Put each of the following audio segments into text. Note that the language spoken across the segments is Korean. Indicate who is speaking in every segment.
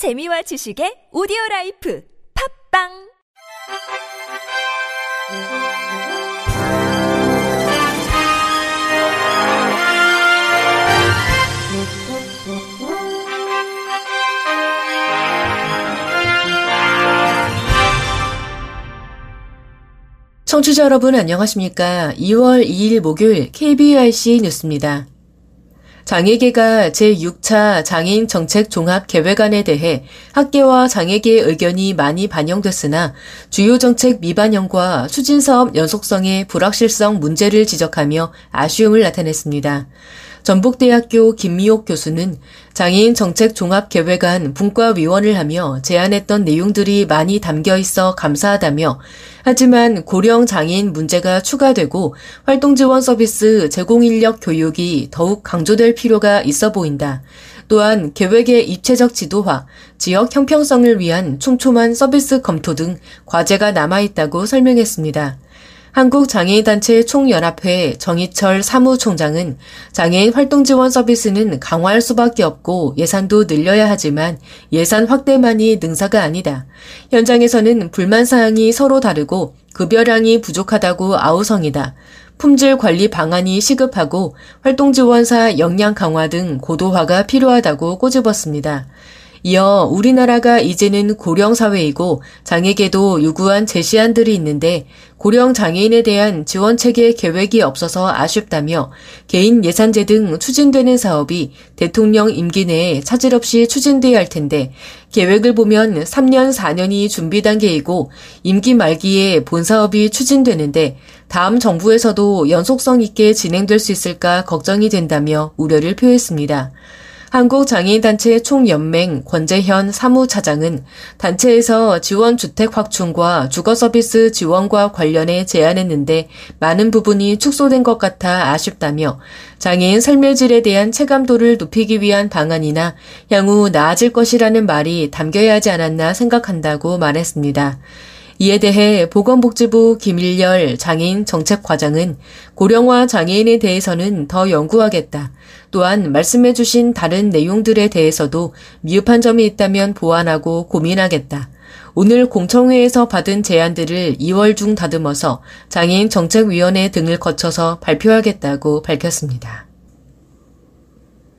Speaker 1: 재미와 지식의 오디오 라이프 팝빵
Speaker 2: 청취자 여러분 안녕하십니까. 2월 2일 목요일 KBRC 뉴스입니다. 장애계가 제6차 장애인 정책 종합 계획안에 대해 학계와 장애계의 의견이 많이 반영됐으나 주요 정책 미반영과 추진 사업 연속성의 불확실성 문제를 지적하며 아쉬움을 나타냈습니다. 전북대학교 김미옥 교수는 장애인 정책 종합계획안 분과위원을 하며 제안했던 내용들이 많이 담겨 있어 감사하다며 하지만 고령 장애인 문제가 추가되고 활동 지원 서비스 제공 인력 교육이 더욱 강조될 필요가 있어 보인다. 또한 계획의 입체적 지도화, 지역 형평성을 위한 촘촘한 서비스 검토 등 과제가 남아있다고 설명했습니다. 한국장애인단체 총연합회 정희철 사무총장은 장애인 활동 지원 서비스는 강화할 수밖에 없고 예산도 늘려야 하지만 예산 확대만이 능사가 아니다. 현장에서는 불만 사항이 서로 다르고 급여량이 부족하다고 아우성이다. 품질 관리 방안이 시급하고 활동 지원사 역량 강화 등 고도화가 필요하다고 꼬집었습니다. 이어 우리나라가 이제는 고령 사회이고 장애계도 요구한 제시안들이 있는데 고령 장애인에 대한 지원 체계 계획이 없어서 아쉽다며 개인 예산제 등 추진되는 사업이 대통령 임기 내에 차질 없이 추진돼야 할 텐데 계획을 보면 3년 4년이 준비 단계이고 임기 말기에 본 사업이 추진되는데 다음 정부에서도 연속성 있게 진행될 수 있을까 걱정이 된다며 우려를 표했습니다. 한국장애인단체 총연맹 권재현 사무차장은 단체에서 지원 주택 확충과 주거서비스 지원과 관련해 제안했는데 많은 부분이 축소된 것 같아 아쉽다며 장애인 삶의 질에 대한 체감도를 높이기 위한 방안이나 향후 나아질 것이라는 말이 담겨야 하지 않았나 생각한다고 말했습니다. 이에 대해 보건복지부 김일열 장애인 정책과장은 고령화 장애인에 대해서는 더 연구하겠다. 또한 말씀해 주신 다른 내용들에 대해서도 미흡한 점이 있다면 보완하고 고민하겠다. 오늘 공청회에서 받은 제안들을 2월 중 다듬어서 장애인 정책위원회 등을 거쳐서 발표하겠다고 밝혔습니다.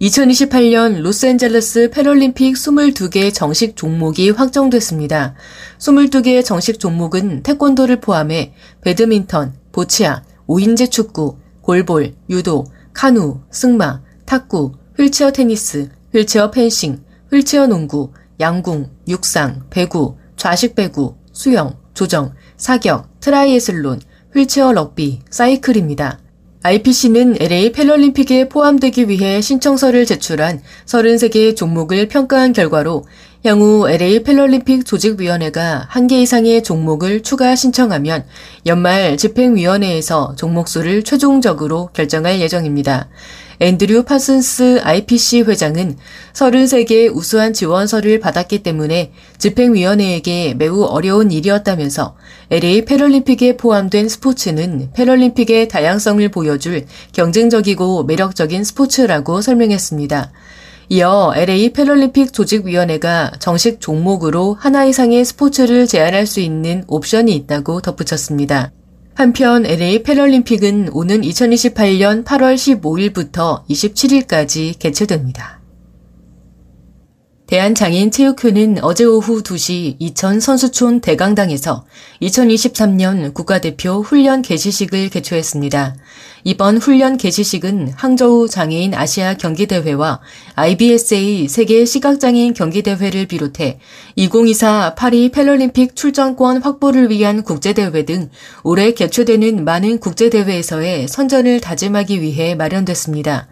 Speaker 2: 2028년 로스앤젤레스 패럴림픽 22개 정식 종목이 확정됐습니다. 22개의 정식 종목은 태권도를 포함해 배드민턴, 보치아, 오인제 축구, 골볼, 유도, 카누, 승마, 탁구, 휠체어 테니스, 휠체어 펜싱, 휠체어 농구, 양궁, 육상, 배구, 좌식 배구, 수영, 조정, 사격, 트라이애슬론, 휠체어 럭비, 사이클입니다. IPC는 LA 패럴림픽에 포함되기 위해 신청서를 제출한 33개 종목을 평가한 결과로 향후 LA 패럴림픽 조직위원회가 한 개 이상의 종목을 추가 신청하면 연말 집행위원회에서 종목수를 최종적으로 결정할 예정입니다. 앤드류 파슨스 IPC 회장은 33개 우수한 지원서를 받았기 때문에 집행위원회에게 매우 어려운 일이었다면서 LA 패럴림픽에 포함된 스포츠는 패럴림픽의 다양성을 보여줄 경쟁적이고 매력적인 스포츠라고 설명했습니다. 이어 LA 패럴림픽 조직위원회가 정식 종목으로 하나 이상의 스포츠를 제안할 수 있는 옵션이 있다고 덧붙였습니다. 한편 LA 패럴림픽은 오는 2028년 8월 15일부터 27일까지 개최됩니다. 대한장애인체육회는 어제 오후 2시 이천 선수촌 대강당에서 2023년 국가대표 훈련 개시식을 개최했습니다. 이번 훈련 개시식은 항저우 장애인 아시아 경기대회와 IBSA 세계 시각장애인 경기대회를 비롯해 2024 파리 패럴림픽 출전권 확보를 위한 국제대회 등 올해 개최되는 많은 국제대회에서의 선전을 다짐하기 위해 마련됐습니다.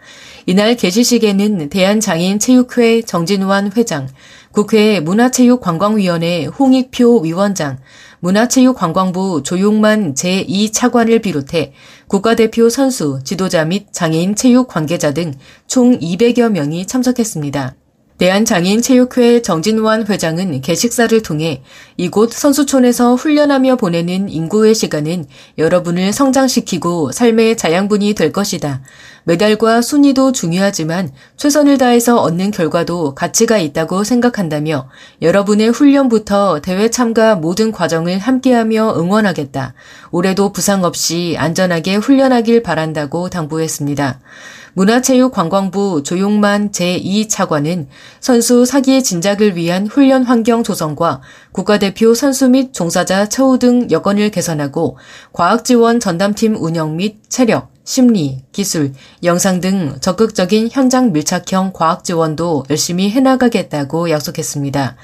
Speaker 2: 이날 개시식에는 대한장애인체육회 정진환 회장, 국회 문화체육관광위원회 홍익표 위원장, 문화체육관광부 조용만 제2차관을 비롯해 국가대표 선수, 지도자 및 장애인 체육 관계자 등 총 200여 명이 참석했습니다. 대한장애인체육회 정진환 회장은 개식사를 통해 이곳 선수촌에서 훈련하며 보내는 인구의 시간은 여러분을 성장시키고 삶의 자양분이 될 것이다. 메달과 순위도 중요하지만 최선을 다해서 얻는 결과도 가치가 있다고 생각한다며 여러분의 훈련부터 대회 참가 모든 과정을 함께하며 응원하겠다. 올해도 부상 없이 안전하게 훈련하길 바란다고 당부했습니다. 문화체육관광부 조용만 제2차관은 선수 사기의 진작을 위한 훈련 환경 조성과 국가대표 선수 및 종사자 처우 등 여건을 개선하고 과학지원 전담팀 운영 및 체력, 심리, 기술, 영상 등 적극적인 현장 밀착형 과학 지원도 열심히 해나가겠다고 약속했습니다.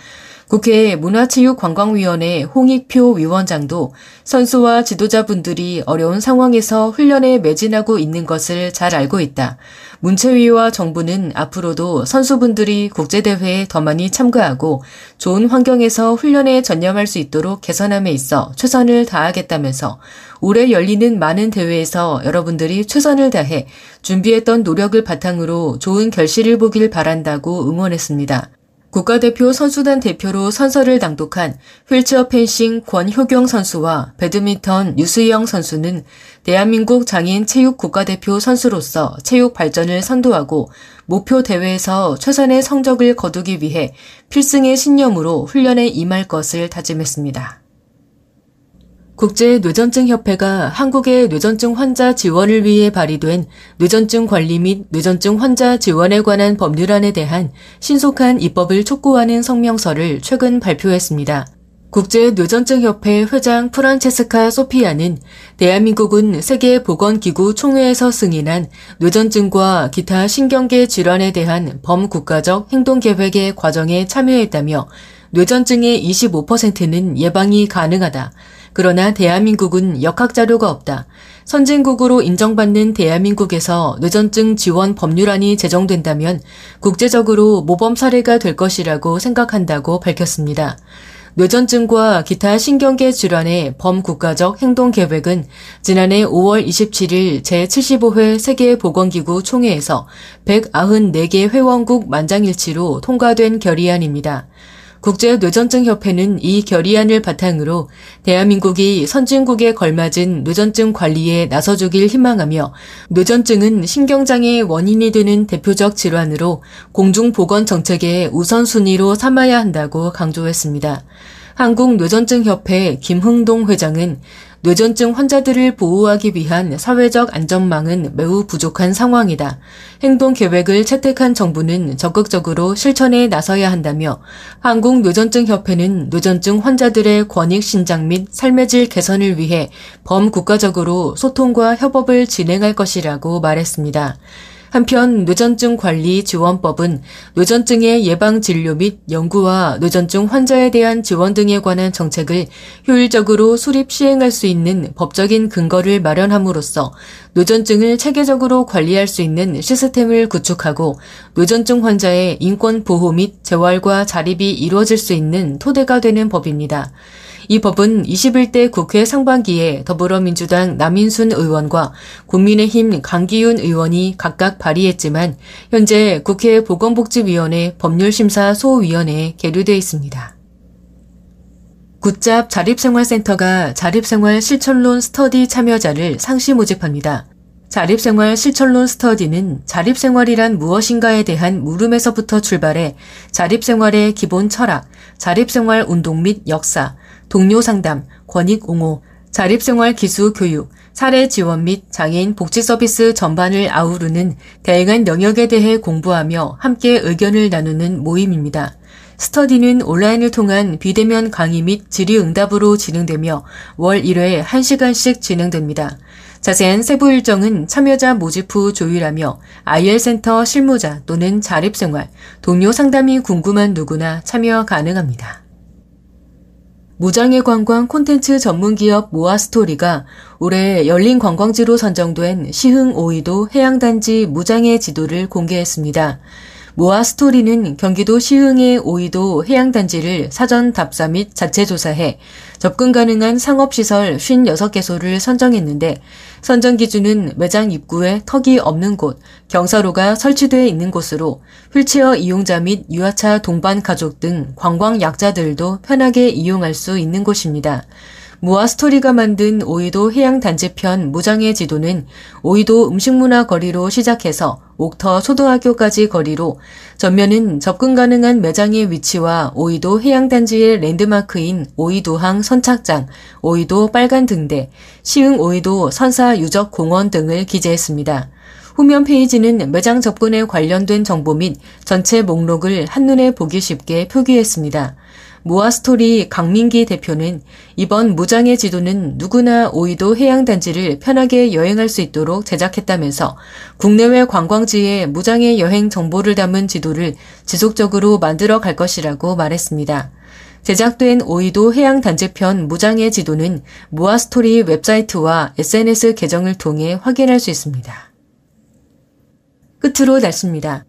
Speaker 2: 국회 문화체육관광위원회 홍익표 위원장도 선수와 지도자분들이 어려운 상황에서 훈련에 매진하고 있는 것을 잘 알고 있다. 문체위와 정부는 앞으로도 선수분들이 국제대회에 더 많이 참가하고 좋은 환경에서 훈련에 전념할 수 있도록 개선함에 있어 최선을 다하겠다면서 올해 열리는 많은 대회에서 여러분들이 최선을 다해 준비했던 노력을 바탕으로 좋은 결실을 보길 바란다고 응원했습니다. 국가대표 선수단 대표로 선서를 낭독한 휠체어 펜싱 권효경 선수와 배드민턴 유수영 선수는 대한민국 장애인 체육 국가대표 선수로서 체육 발전을 선도하고 목표 대회에서 최선의 성적을 거두기 위해 필승의 신념으로 훈련에 임할 것을 다짐했습니다. 국제뇌전증협회가 한국의 뇌전증 환자 지원을 위해 발의된 뇌전증 관리 및 뇌전증 환자 지원에 관한 법률안에 대한 신속한 입법을 촉구하는 성명서를 최근 발표했습니다. 국제뇌전증협회 회장 프란체스카 소피아는 대한민국은 세계보건기구 총회에서 승인한 뇌전증과 기타 신경계 질환에 대한 범국가적 행동계획의 과정에 참여했다며 뇌전증의 25%는 예방이 가능하다. 그러나 대한민국은 역학 자료가 없다. 선진국으로 인정받는 대한민국에서 뇌전증 지원 법률안이 제정된다면 국제적으로 모범 사례가 될 것이라고 생각한다고 밝혔습니다. 뇌전증과 기타 신경계 질환의 범국가적 행동 계획은 지난해 5월 27일 제75회 세계보건기구 총회에서 194개 회원국 만장일치로 통과된 결의안입니다. 국제뇌전증협회는 이 결의안을 바탕으로 대한민국이 선진국에 걸맞은 뇌전증 관리에 나서주길 희망하며 뇌전증은 신경장애의 원인이 되는 대표적 질환으로 공중보건 정책의 우선순위로 삼아야 한다고 강조했습니다. 한국뇌전증협회 김흥동 회장은 뇌전증 환자들을 보호하기 위한 사회적 안전망은 매우 부족한 상황이다. 행동 계획을 채택한 정부는 적극적으로 실천에 나서야 한다며 한국뇌전증협회는 뇌전증 환자들의 권익 신장 및 삶의 질 개선을 위해 범국가적으로 소통과 협업을 진행할 것이라고 말했습니다. 한편 뇌전증 관리 지원법은 뇌전증의 예방 진료 및 연구와 뇌전증 환자에 대한 지원 등에 관한 정책을 효율적으로 수립 시행할 수 있는 법적인 근거를 마련함으로써 뇌전증을 체계적으로 관리할 수 있는 시스템을 구축하고 뇌전증 환자의 인권 보호 및 재활과 자립이 이루어질 수 있는 토대가 되는 법입니다. 이 법은 21대 국회 상반기에 더불어민주당 남인순 의원과 국민의힘 강기훈 의원이 각각 발의했지만 현재 국회 보건복지위원회 법률심사 소위원회에 계류돼 있습니다. 굿잡 자립생활센터가 자립생활 실천론 스터디 참여자를 상시 모집합니다. 자립생활 실천론 스터디는 자립생활이란 무엇인가에 대한 물음에서부터 출발해 자립생활의 기본 철학, 자립생활 운동 및 역사, 동료 상담, 권익 옹호, 자립생활 기수 교육, 사례 지원 및 장애인 복지 서비스 전반을 아우르는 다양한 영역에 대해 공부하며 함께 의견을 나누는 모임입니다. 스터디는 온라인을 통한 비대면 강의 및 질의응답으로 진행되며 월 1회 1시간씩 진행됩니다. 자세한 세부 일정은 참여자 모집 후 조율하며 IL센터 실무자 또는 자립생활, 동료 상담이 궁금한 누구나 참여 가능합니다. 무장의 관광 콘텐츠 전문 기업 모아스토리가 올해 열린 관광지로 선정된 시흥 오이도 해양단지 무장의 지도를 공개했습니다. 모아스토리는 경기도 시흥의 오이도 해양단지를 사전 답사 및 자체 조사해 접근 가능한 상업시설 56개소를 선정했는데 선정 기준은 매장 입구에 턱이 없는 곳, 경사로가 설치되어 있는 곳으로 휠체어 이용자 및 유아차 동반 가족 등 관광 약자들도 편하게 이용할 수 있는 곳입니다. 무아스토리가 만든 오이도 해양단지편 무장의 지도는 오이도 음식문화 거리로 시작해서 옥터 초등학교까지 거리로 전면은 접근 가능한 매장의 위치와 오이도 해양단지의 랜드마크인 오이도항 선착장, 오이도 빨간 등대, 시흥 오이도 선사 유적 공원 등을 기재했습니다. 후면 페이지는 매장 접근에 관련된 정보 및 전체 목록을 한눈에 보기 쉽게 표기했습니다. 모아스토리 강민기 대표는 이번 무장의 지도는 누구나 오이도 해양단지를 편하게 여행할 수 있도록 제작했다면서 국내외 관광지의 무장의 여행 정보를 담은 지도를 지속적으로 만들어 갈 것이라고 말했습니다. 제작된 오이도 해양단지편 무장의 지도는 모아스토리 웹사이트와 SNS 계정을 통해 확인할 수 있습니다. 끝으로 날씨입니다.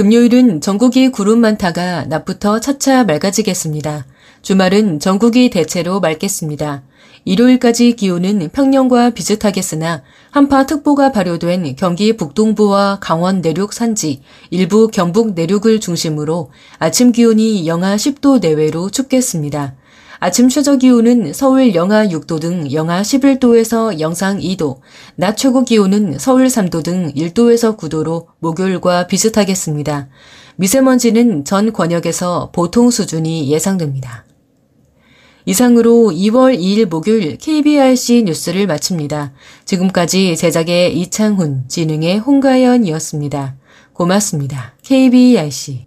Speaker 2: 금요일은 전국이 구름 많다가 낮부터 차차 맑아지겠습니다. 주말은 전국이 대체로 맑겠습니다. 일요일까지 기온은 평년과 비슷하겠으나 한파특보가 발효된 경기 북동부와 강원 내륙 산지, 일부 경북 내륙을 중심으로 아침 기온이 영하 10도 내외로 춥겠습니다. 아침 최저 기온은 서울 영하 6도 등 영하 11도에서 영상 2도, 낮 최고 기온은 서울 3도 등 1도에서 9도로 목요일과 비슷하겠습니다. 미세먼지는 전 권역에서 보통 수준이 예상됩니다. 이상으로 2월 2일 목요일 KBRC 뉴스를 마칩니다. 지금까지 제작의 이창훈, 진흥의 홍가연이었습니다. 고맙습니다. KBRC.